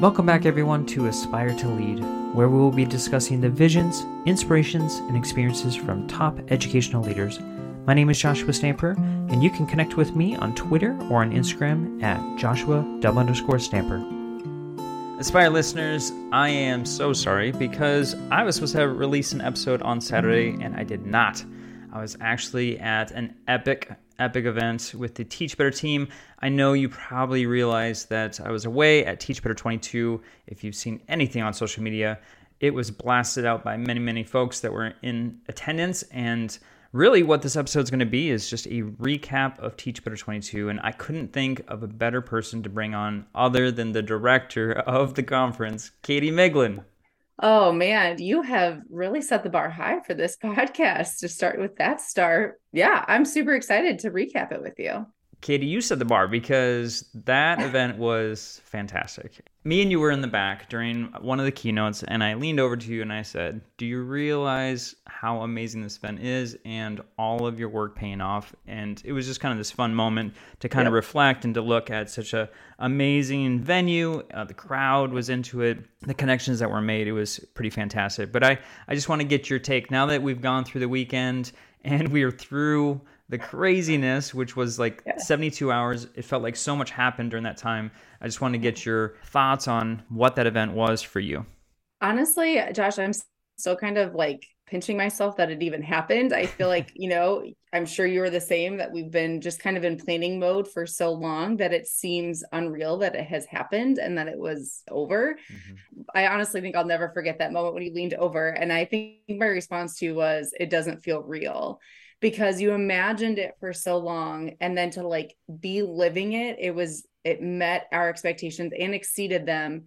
Welcome back, everyone, to Aspire to Lead, where we will be discussing the visions, inspirations, and experiences from top educational leaders. My name is Joshua Stamper, and you can connect with me on Twitter or on Instagram at Joshua underscore Stamper. Aspire listeners, I am so sorry because I was supposed to have released an episode on Saturday and I did not. I was actually at an epic epic event with the Teach Better team. I know you probably realized that I was away at Teach Better 22. If you've seen anything on social media, it was blasted out by many, many folks that were in attendance. And really, what this episode is going to be is just a recap of Teach Better 22. And I couldn't think of a better person to bring on other than the director of the conference, Katie Miglin. Oh man, you have really set the bar high for this podcast to start with that start. Yeah, I'm super excited to recap it with you. Katie, you set the bar because that event was fantastic. Me and you were in the back during one of the keynotes, and I leaned over to you and I said, Do you realize how amazing this event is and all of your work paying off? And it was just kind of this fun moment to kind yep. of reflect and to look at such a amazing venue. Uh, the crowd was into it, the connections that were made. It was pretty fantastic. But I, I just want to get your take now that we've gone through the weekend and we are through the craziness, which was like yeah. 72 hours. It felt like so much happened during that time. I just want to get your thoughts on what that event was for you. Honestly, Josh, I'm still kind of like pinching myself that it even happened. I feel like, you know, I'm sure you are the same that we've been just kind of in planning mode for so long that it seems unreal that it has happened and that it was over. Mm-hmm. I honestly think I'll never forget that moment when you leaned over. And I think my response to you was, it doesn't feel real because you imagined it for so long and then to like be living it it was it met our expectations and exceeded them.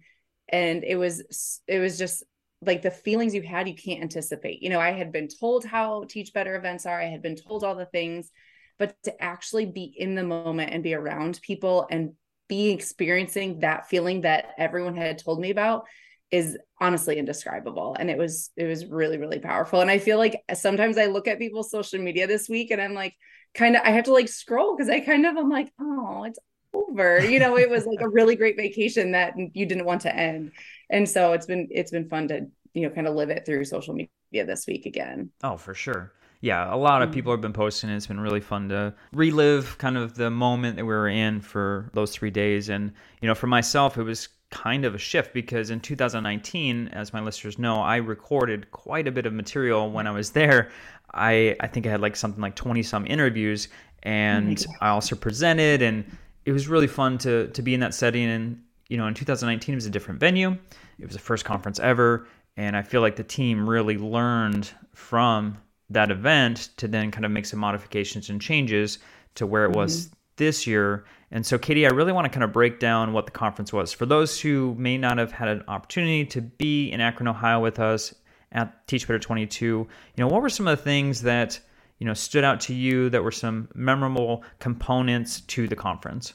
And it was it was just like the feelings you had you can't anticipate. You know i had been told how teach better events are. I had been told all the things. But to actually be in the moment and be around people and be experiencing that feeling that everyone had told me about is honestly indescribable and it was it was really really powerful and i feel like sometimes i look at people's social media this week and i'm like kind of i have to like scroll because i kind of i'm like oh it's over you know it was like a really great vacation that you didn't want to end and so it's been it's been fun to you know kind of live it through social media this week again oh for sure yeah, a lot of mm. people have been posting. and It's been really fun to relive kind of the moment that we were in for those three days. And, you know, for myself, it was kind of a shift because in 2019, as my listeners know, I recorded quite a bit of material when I was there. I I think I had like something like 20 some interviews and oh I also presented and it was really fun to to be in that setting and you know in 2019 it was a different venue. It was the first conference ever and I feel like the team really learned from that event to then kind of make some modifications and changes to where it was mm-hmm. this year and so, Katie, I really want to kind of break down what the conference was. For those who may not have had an opportunity to be in Akron, Ohio with us at Teach Better 22, you know, what were some of the things that, you know, stood out to you that were some memorable components to the conference?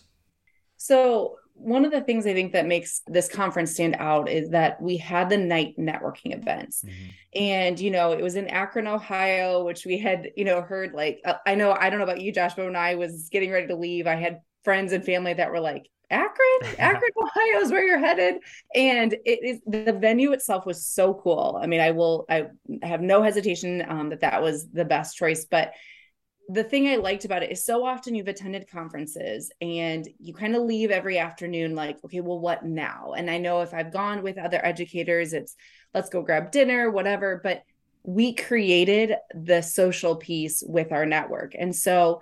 So, one of the things I think that makes this conference stand out is that we had the night networking events. Mm-hmm. And, you know, it was in Akron, Ohio, which we had, you know, heard like, uh, I know, I don't know about you, Josh, but when I was getting ready to leave, I had friends and family that were like, Akron, Akron, Ohio is where you're headed. And it is the venue itself was so cool. I mean, I will, I have no hesitation um, that that was the best choice. But the thing I liked about it is so often you've attended conferences and you kind of leave every afternoon like, okay, well, what now? And I know if I've gone with other educators, it's let's go grab dinner, whatever. But we created the social piece with our network. And so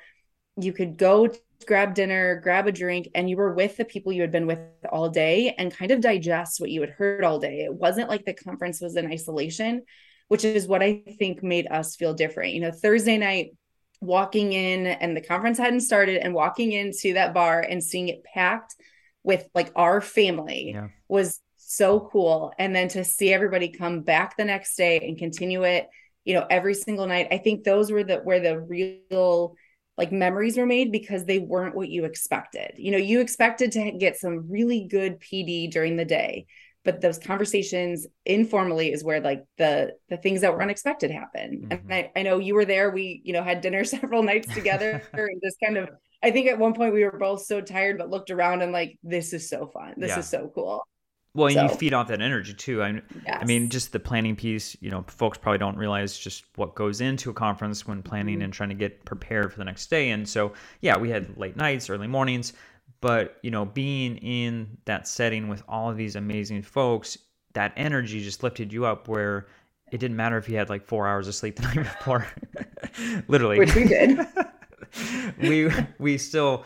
you could go grab dinner, grab a drink, and you were with the people you had been with all day and kind of digest what you had heard all day. It wasn't like the conference was in isolation, which is what I think made us feel different. You know, Thursday night, walking in and the conference hadn't started, and walking into that bar and seeing it packed with like our family yeah. was so cool. And then to see everybody come back the next day and continue it, you know, every single night, I think those were the where the real like memories were made because they weren't what you expected. You know, you expected to get some really good PD during the day, but those conversations informally is where like the the things that were unexpected happen. Mm-hmm. And I, I know you were there. We, you know, had dinner several nights together and just kind of I think at one point we were both so tired but looked around and like this is so fun. This yeah. is so cool. Well, so, you feed off that energy too. I, yes. I mean, just the planning piece. You know, folks probably don't realize just what goes into a conference when planning mm-hmm. and trying to get prepared for the next day. And so, yeah, we had late nights, early mornings, but you know, being in that setting with all of these amazing folks, that energy just lifted you up. Where it didn't matter if you had like four hours of sleep the night before, literally, which we did. we we still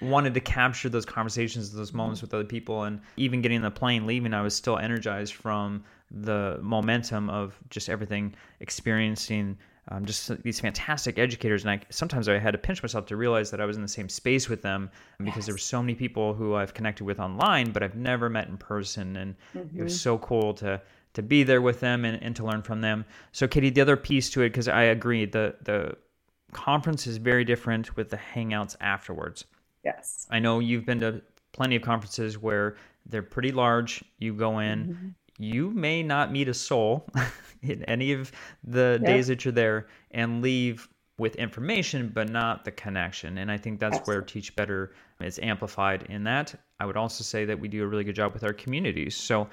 wanted to capture those conversations, those moments with other people, and even getting the plane leaving, I was still energized from the momentum of just everything experiencing. Um, just these fantastic educators, and I sometimes I had to pinch myself to realize that I was in the same space with them because yes. there were so many people who I've connected with online, but I've never met in person, and mm-hmm. it was mm-hmm. so cool to to be there with them and, and to learn from them. So, Katie, the other piece to it, because I agree, the the conference is very different with the hangouts afterwards. Yes. I know you've been to plenty of conferences where they're pretty large. You go in, mm-hmm. you may not meet a soul in any of the yep. days that you're there and leave with information but not the connection and i think that's Absolutely. where teach better is amplified in that i would also say that we do a really good job with our communities so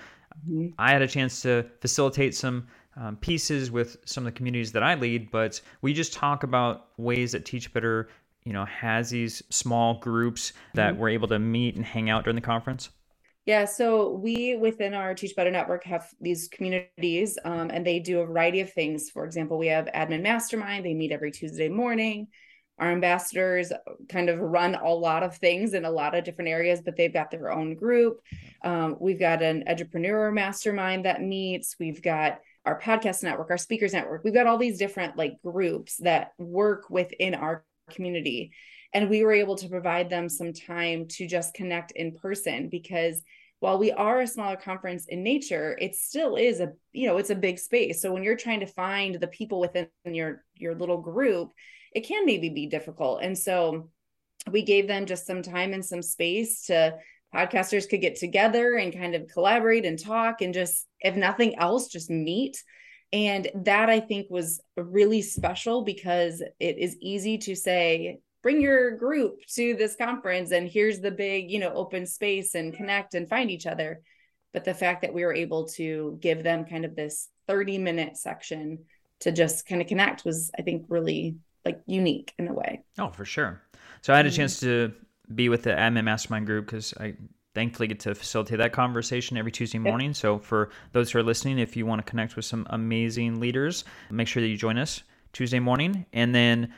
mm-hmm. i had a chance to facilitate some um, pieces with some of the communities that i lead but we just talk about ways that teach better you know has these small groups that mm-hmm. we're able to meet and hang out during the conference yeah, so we within our Teach Better network have these communities, um, and they do a variety of things. For example, we have Admin Mastermind, they meet every Tuesday morning. Our ambassadors kind of run a lot of things in a lot of different areas, but they've got their own group. Um, we've got an entrepreneur Mastermind that meets. We've got our podcast network, our speakers network. We've got all these different like groups that work within our community. And we were able to provide them some time to just connect in person because while we are a smaller conference in nature it still is a you know it's a big space. So when you're trying to find the people within your your little group it can maybe be difficult. And so we gave them just some time and some space to podcasters could get together and kind of collaborate and talk and just if nothing else just meet and that i think was really special because it is easy to say bring your group to this conference and here's the big you know open space and connect and find each other. But the fact that we were able to give them kind of this 30 minute section to just kind of connect was i think really like unique in a way. Oh for sure. So i had a mm-hmm. chance to be with the admin mastermind group because i thankfully get to facilitate that conversation every Tuesday morning. So for those who are listening, if you want to connect with some amazing leaders, make sure that you join us Tuesday morning. And then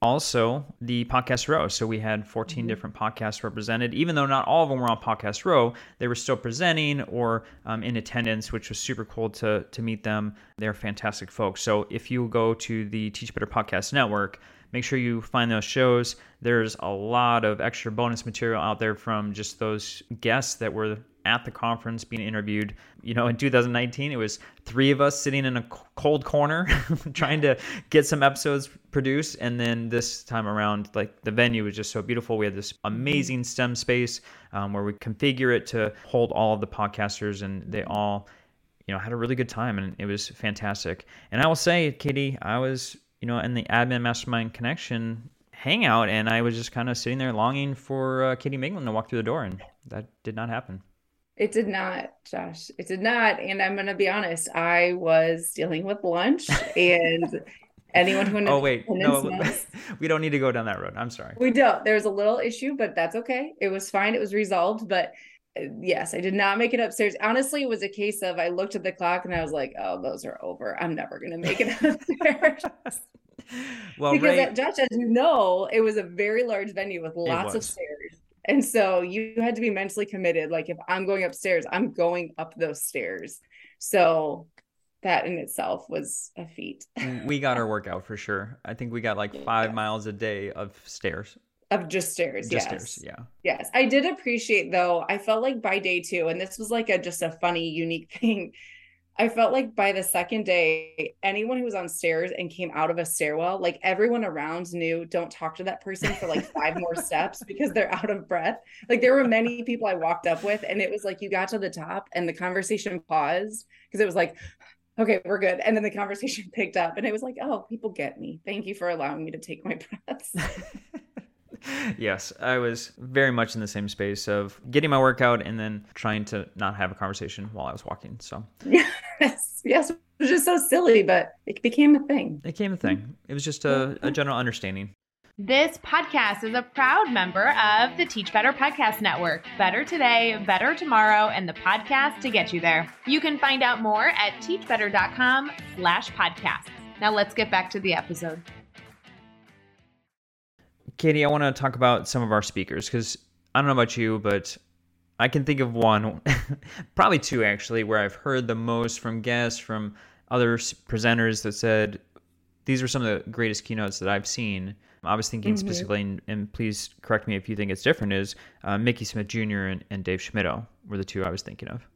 also the podcast row so we had 14 mm-hmm. different podcasts represented even though not all of them were on podcast row they were still presenting or um, in attendance which was super cool to to meet them they're fantastic folks so if you go to the teach better podcast network make sure you find those shows there's a lot of extra bonus material out there from just those guests that were at the conference being interviewed. You know, in 2019, it was three of us sitting in a cold corner trying to get some episodes produced. And then this time around, like the venue was just so beautiful. We had this amazing STEM space um, where we configure it to hold all of the podcasters, and they all, you know, had a really good time, and it was fantastic. And I will say, Katie, I was, you know, in the admin mastermind connection hangout, and I was just kind of sitting there longing for uh, Katie Miglin to walk through the door, and that did not happen. It did not, Josh. It did not. And I'm going to be honest, I was dealing with lunch and anyone who knows. Oh wait, no. Knows, we don't need to go down that road. I'm sorry. We don't. There's a little issue, but that's okay. It was fine. It was resolved, but yes, I did not make it upstairs. Honestly, it was a case of I looked at the clock and I was like, "Oh, those are over. I'm never going to make it upstairs." well, because uh, Ray, Josh, as you know, it was a very large venue with lots of stairs. And so you had to be mentally committed. Like if I'm going upstairs, I'm going up those stairs. So that in itself was a feat. we got our workout for sure. I think we got like five yeah. miles a day of stairs. Of just stairs, just yes. Stairs, yeah. Yes. I did appreciate though, I felt like by day two, and this was like a just a funny, unique thing. I felt like by the second day, anyone who was on stairs and came out of a stairwell, like everyone around knew don't talk to that person for like five more steps because they're out of breath. Like there were many people I walked up with, and it was like you got to the top and the conversation paused because it was like, okay, we're good. And then the conversation picked up and it was like, oh, people get me. Thank you for allowing me to take my breaths. yes, I was very much in the same space of getting my workout and then trying to not have a conversation while I was walking. So yes, yes, it was just so silly, but it became a thing. It became a thing. It was just a, a general understanding. This podcast is a proud member of the Teach Better Podcast Network. Better today, better tomorrow, and the podcast to get you there. You can find out more at teachbetter.com slash podcasts. Now let's get back to the episode. Katie, I want to talk about some of our speakers because I don't know about you, but I can think of one, probably two actually, where I've heard the most from guests, from other presenters that said, these are some of the greatest keynotes that I've seen. I was thinking mm-hmm. specifically, and, and, please correct me if you think it's different, is uh, Mickey Smith Jr. And, and Dave Schmittou were the two I was thinking of.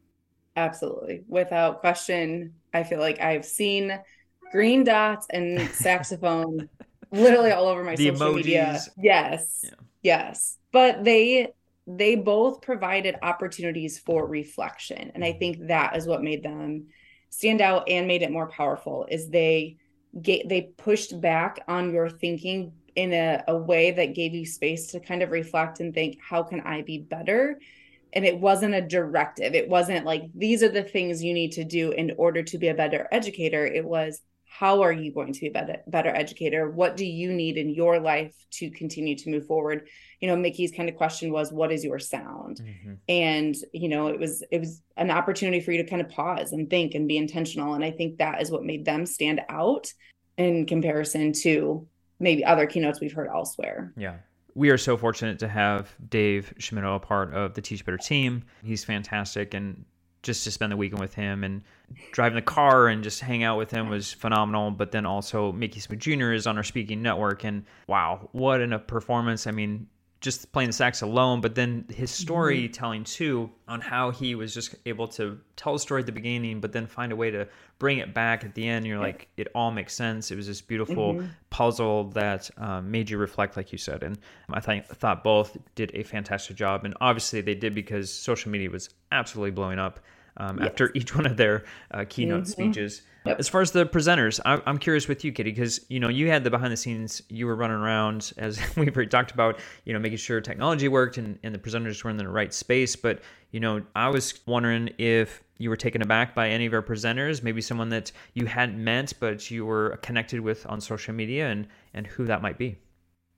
Absolutely. Without question, I feel like I've seen green dots and saxophone literally all over my the social emojis. media. Yes. Yeah. Yes. But they they both provided opportunities for reflection and i mm-hmm. think that is what made them stand out and made it more powerful is they get they pushed back on your thinking in a, a way that gave you space to kind of reflect and think how can i be better and it wasn't a directive it wasn't like these are the things you need to do in order to be a better educator it was how are you going to be a better, better educator? What do you need in your life to continue to move forward? You know mickey's kind of question was what is your sound? Mm-hmm. and you know it was it was an opportunity for you to kind of pause and think and be intentional. And i think that is what made them stand out in comparison to maybe other keynotes we've heard elsewhere. Yeah. We are so fortunate to have Dave Schmittou a part of the Teach Better team. He's fantastic, and just to spend the weekend with him and driving the car and just hang out with him was phenomenal. But then also Mickey Smith Jr. is on our speaking network, and wow, what a performance! I mean, just playing the sax alone, but then his mm-hmm. storytelling too on how he was just able to tell a story at the beginning, but then find a way to bring it back at the end. You're like, it all makes sense. It was this beautiful mm-hmm. puzzle that um, made you reflect, like you said. And I th- thought both did a fantastic job. And obviously they did because social media was absolutely blowing up um, yes. after each one of their uh, keynote mm-hmm. speeches. Yep. As far as the presenters, I'm curious with you, Katie, because you know you had the behind the scenes. You were running around as we've already talked about, you know, making sure technology worked and, and the presenters were in the right space. But you know, I was wondering if you were taken aback by any of our presenters, maybe someone that you hadn't met but you were connected with on social media, and and who that might be.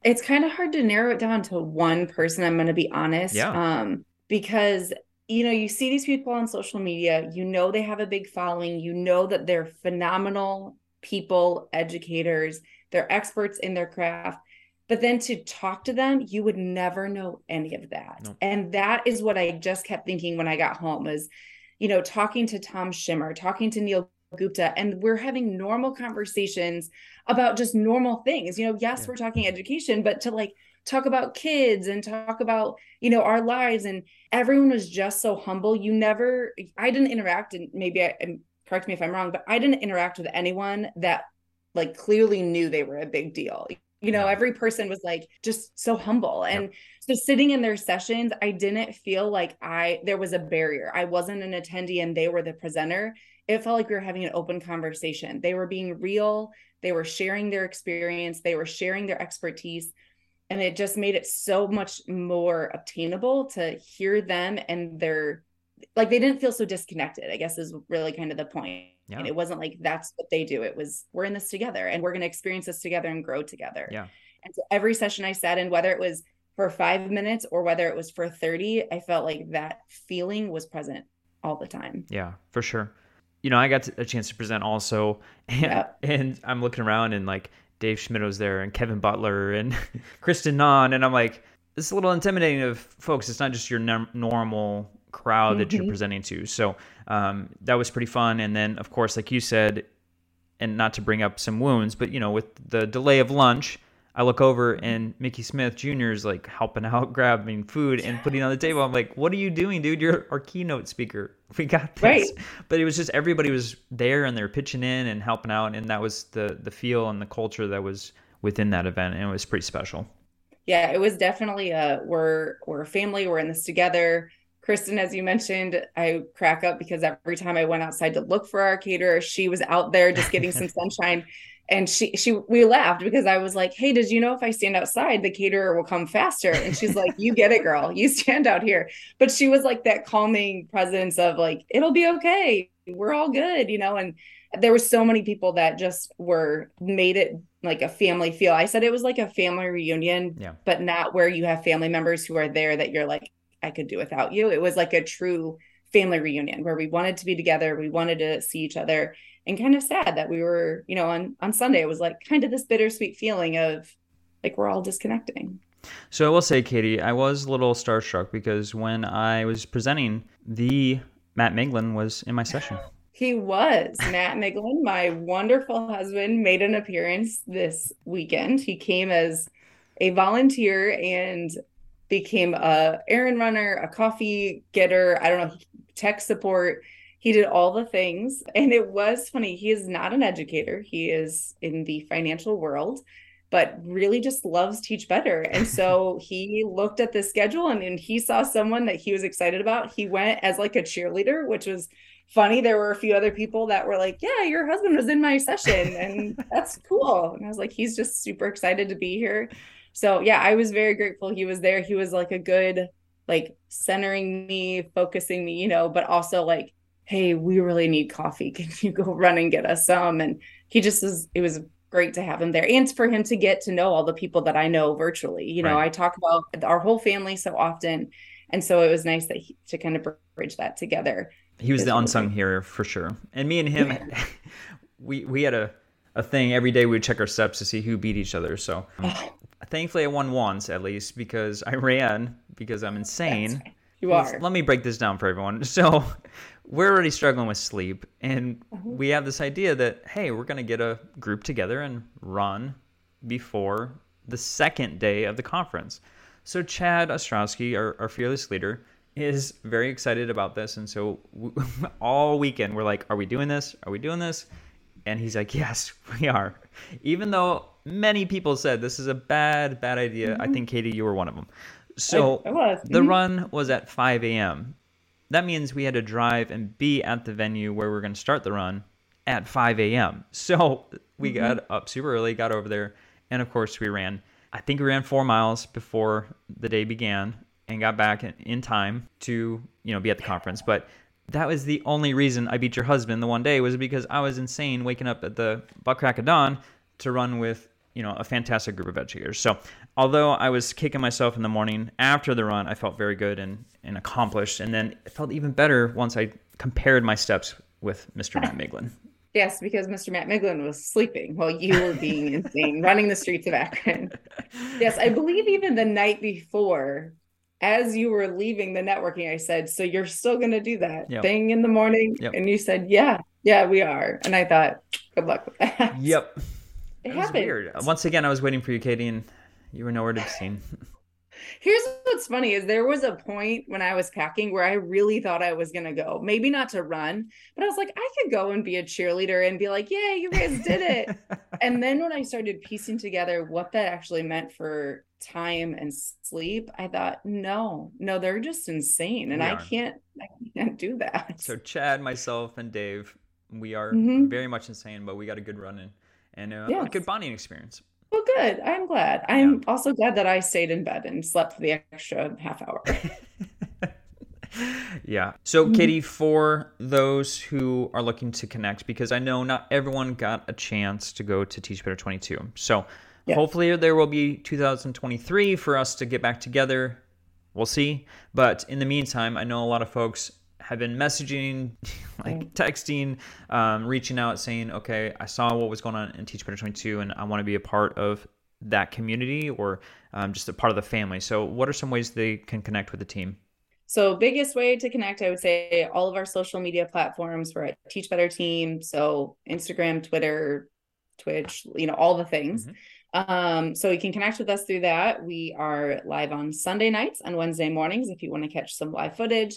It's kind of hard to narrow it down to one person. I'm going to be honest. Yeah. Um, because you know, you see these people on social media, you know they have a big following, you know that they're phenomenal people, educators, they're experts in their craft. But then to talk to them, you would never know any of that. And that is what I just kept thinking when I got home is, you know, talking to Tom Schimmer, talking to Neil Gupta, and we're having normal conversations about just normal things. You know, yes, yeah. we're talking education, but to like talk about kids and talk about you know our lives and everyone was just so humble. You never i didn't interact and maybe i correct me if i'm wrong but i didn't interact with anyone that like clearly knew they were a big deal. You know yeah. every person was like just so humble. And so sitting in their sessions i didn't feel like i there was a barrier. I wasn't an attendee and they were the presenter. It felt like we were having an open conversation. They were being real. They were sharing their experience. They were sharing their expertise and it just made it so much more obtainable to hear them and their like they didn't feel so disconnected i guess is really kind of the point. Yeah. and it wasn't like that's what they do. It was we're in this together and we're going to experience this together and grow together. Yeah. And so every session i sat in whether it was for five minutes or whether it was for 30 i felt like that feeling was present all the time. Yeah for sure. You know i got a chance to present also. And, yeah. and i'm looking around and like Dave Schmittou's there and Kevin Butler and Kristen Nan. And I'm like, it's a little intimidating of folks. It's not just your n- normal crowd mm-hmm. that you're mm-hmm. presenting to. So um, that was pretty fun. And then, of course, like you said, and not to bring up some wounds, but you know, with the delay of lunch, I look over mm-hmm. and Mickey Smith Jr. is like helping out, grabbing food and putting on the table. I'm like, what are you doing, dude? You're our keynote speaker. We got this. Right. But it was just everybody was there and they're pitching in and helping out, and that was the the feel and the culture that was within that event, and it was pretty special. Yeah, it was definitely a we're we're a family. We're in this together. Kristen, as you mentioned, I crack up because every time I went outside to look for our caterer, she was out there just getting some sunshine and she she we laughed because I was like, "Hey, did you know if I stand outside, the caterer will come faster?" And she's like, "You get it, girl. You stand out here." But she was like that calming presence of like, "It'll be okay. We're all good," you know. And there were so many people that just were made it like a family feel. I said it was like a family reunion, yeah. but not where you have family members who are there that you're like, I could do without you. It was like a true family reunion where we wanted to be together, we wanted to see each other, and kind of sad that we were, you know, on on Sunday it was like kind of this bittersweet feeling of like we're all disconnecting. So I will say, Katie, I was a little starstruck because when I was presenting, the Matt Miglin was in my session. He was. Matt Miglin, my wonderful husband, made an appearance this weekend. He came as a volunteer and became a errand runner, a coffee getter, I don't know, tech support. He did all the things. And it was funny. He is not an educator. He is in the financial world, but really just loves teach better. And so he looked at the schedule and, and he saw someone that he was excited about. He went as like a cheerleader, which was funny. There were a few other people that were like, Yeah, your husband was in my session, and that's cool. And I was like, He's just super excited to be here. So, yeah, I was very grateful he was there. He was like a good, like, centering me, focusing me, you know, but also like, Hey, we really need coffee. Can you go run and get us some? And he just was, it was great to have him there and for him to get to know all the people that I know virtually. You know, right. I talk about our whole family so often. And so it was nice that he, to kind of bridge that together he was the unsung hero for sure. And me and him, yeah. we we had a a thing every day. We'd check our steps to see who beat each other. So thankfully, I won once at least because I ran because I'm insane. Right. You are. Let me break this down for everyone. So we're already struggling with sleep, and mm-hmm. we have this idea that hey, we're gonna get a group together and run before the second day of the conference. So Chad Ostrowski, our, our fearless leader, is very excited about this. And so all weekend, we're like, are we doing this? Are we doing this? And he's like, yes, we are. Even though many people said this is a bad, bad idea. Mm-hmm. I think, Katie, you were one of them. So was. the mm-hmm. run was at 5 a.m. That means we had to drive and be at the venue where we're going to start the run at 5 a.m. So we mm-hmm. got up super early, got over there, and of course we ran. I think we ran four miles before the day began and got back in time to you know be at the conference but that was the only reason i beat your husband the one day was because i was insane waking up at the butt crack of dawn to run with you know a fantastic group of educators so although i was kicking myself in the morning after the run i felt very good and, and accomplished and then it felt even better once i compared my steps with mr matt miglin Yes, because Mr. Matt Miglin was sleeping while you were being insane, running the streets of Akron. Yes, I believe even the night before, as you were leaving the networking, I said, So you're still going to do that yep. thing in the morning? Yep. And you said, Yeah, yeah, we are. And I thought, Good luck with that. Yep. It, it happened. Weird. Once again, I was waiting for you, Katie, and you were nowhere to be seen. Here's what's funny is there was a point when I was packing where I really thought I was gonna go. Maybe not to run, but I was like, I could go and be a cheerleader and be like, "Yeah, you guys did it." and then when I started piecing together what that actually meant for time and sleep, I thought, no, no, they're just insane, and I can't, I can't do that. So Chad, myself, and Dave, we are mm-hmm. very much insane, but we got a good run in and uh, yes. a good bonding experience. Well, good. I'm glad. I'm yeah. also glad that I stayed in bed and slept for the extra half hour. yeah. So, mm-hmm. Katie, for those who are looking to connect, because I know not everyone got a chance to go to Teach Better 22. So, yeah. hopefully, there will be 2023 for us to get back together. We'll see. But in the meantime, I know a lot of folks have been messaging, like texting, um, reaching out, saying, "Okay, I saw what was going on in Teach Better 22, and I want to be a part of that community or um, just a part of the family." So, what are some ways they can connect with the team? So, biggest way to connect, I would say, all of our social media platforms. We're at Teach Better Team, so Instagram, Twitter, Twitch, you know, all the things. Mm-hmm. Um, so you can connect with us through that. We are live on Sunday nights and Wednesday mornings if you want to catch some live footage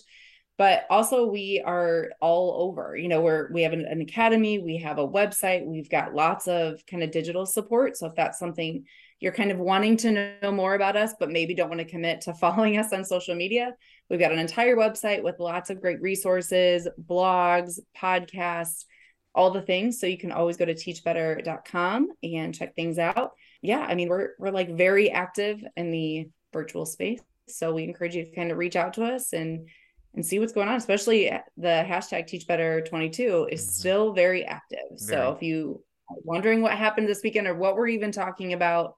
but also we are all over you know we're we have an, an, academy we have a website we've got lots of kind of digital support so if that's something you're kind of wanting to know more about us but maybe don't want to commit to following us on social media we've got an entire website with lots of great resources blogs podcasts all the things. So you can always go to teachbetter.com and check things out. Yeah, I mean, we're we're like very active in the virtual space. So we encourage you to kind of reach out to us and and see what's going on, especially the hashtag teachbetter22 is mm-hmm. still very active. Very. So if you are wondering what happened this weekend or what we're even talking about,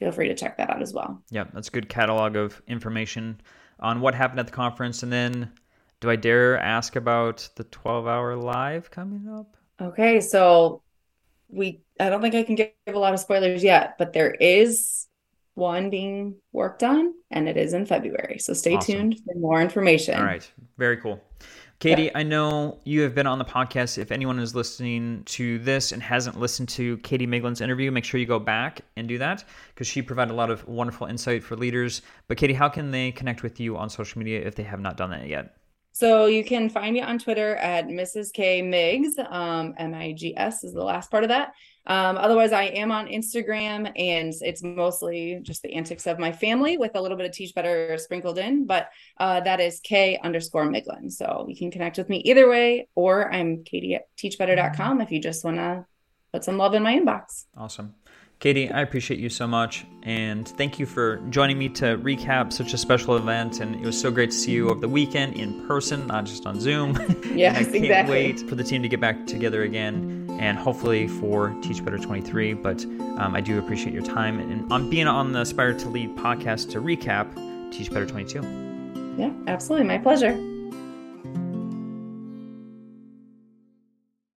feel free to check that out as well. Yeah, that's a good catalog of information on what happened at the conference. And then do I dare ask about the 12 hour live coming up? Okay, so we I don't think I can give a lot of spoilers yet, but there is one being worked on and it is in February. So stay awesome. tuned for more information. All right. Very cool. Katie, yeah. I know you have been on the podcast. If anyone is listening to this and hasn't listened to Katie Miglin's interview, make sure you go back and do that because she provided a lot of wonderful insight for leaders. But Katie, how can they connect with you on social media if they have not done that yet? So you can find me on Twitter at Mrs. K Migs. Um, M I G S is the last part of that. Um, otherwise, I am on Instagram, and it's mostly just the antics of my family with a little bit of Teach Better sprinkled in. But uh, that is K underscore Miglin. So you can connect with me either way, or I'm Katie at teachbetter.com if you just want to put some love in my inbox. Awesome. Katie, I appreciate you so much. And thank you for joining me to recap such a special event. And it was so great to see you over the weekend in person, not just on Zoom. Yeah, I can't exactly. wait for the team to get back together again and hopefully for Teach Better 23. But um, I do appreciate your time and on being on the Aspire to Lead podcast to recap Teach Better 22. Yeah, absolutely. My pleasure.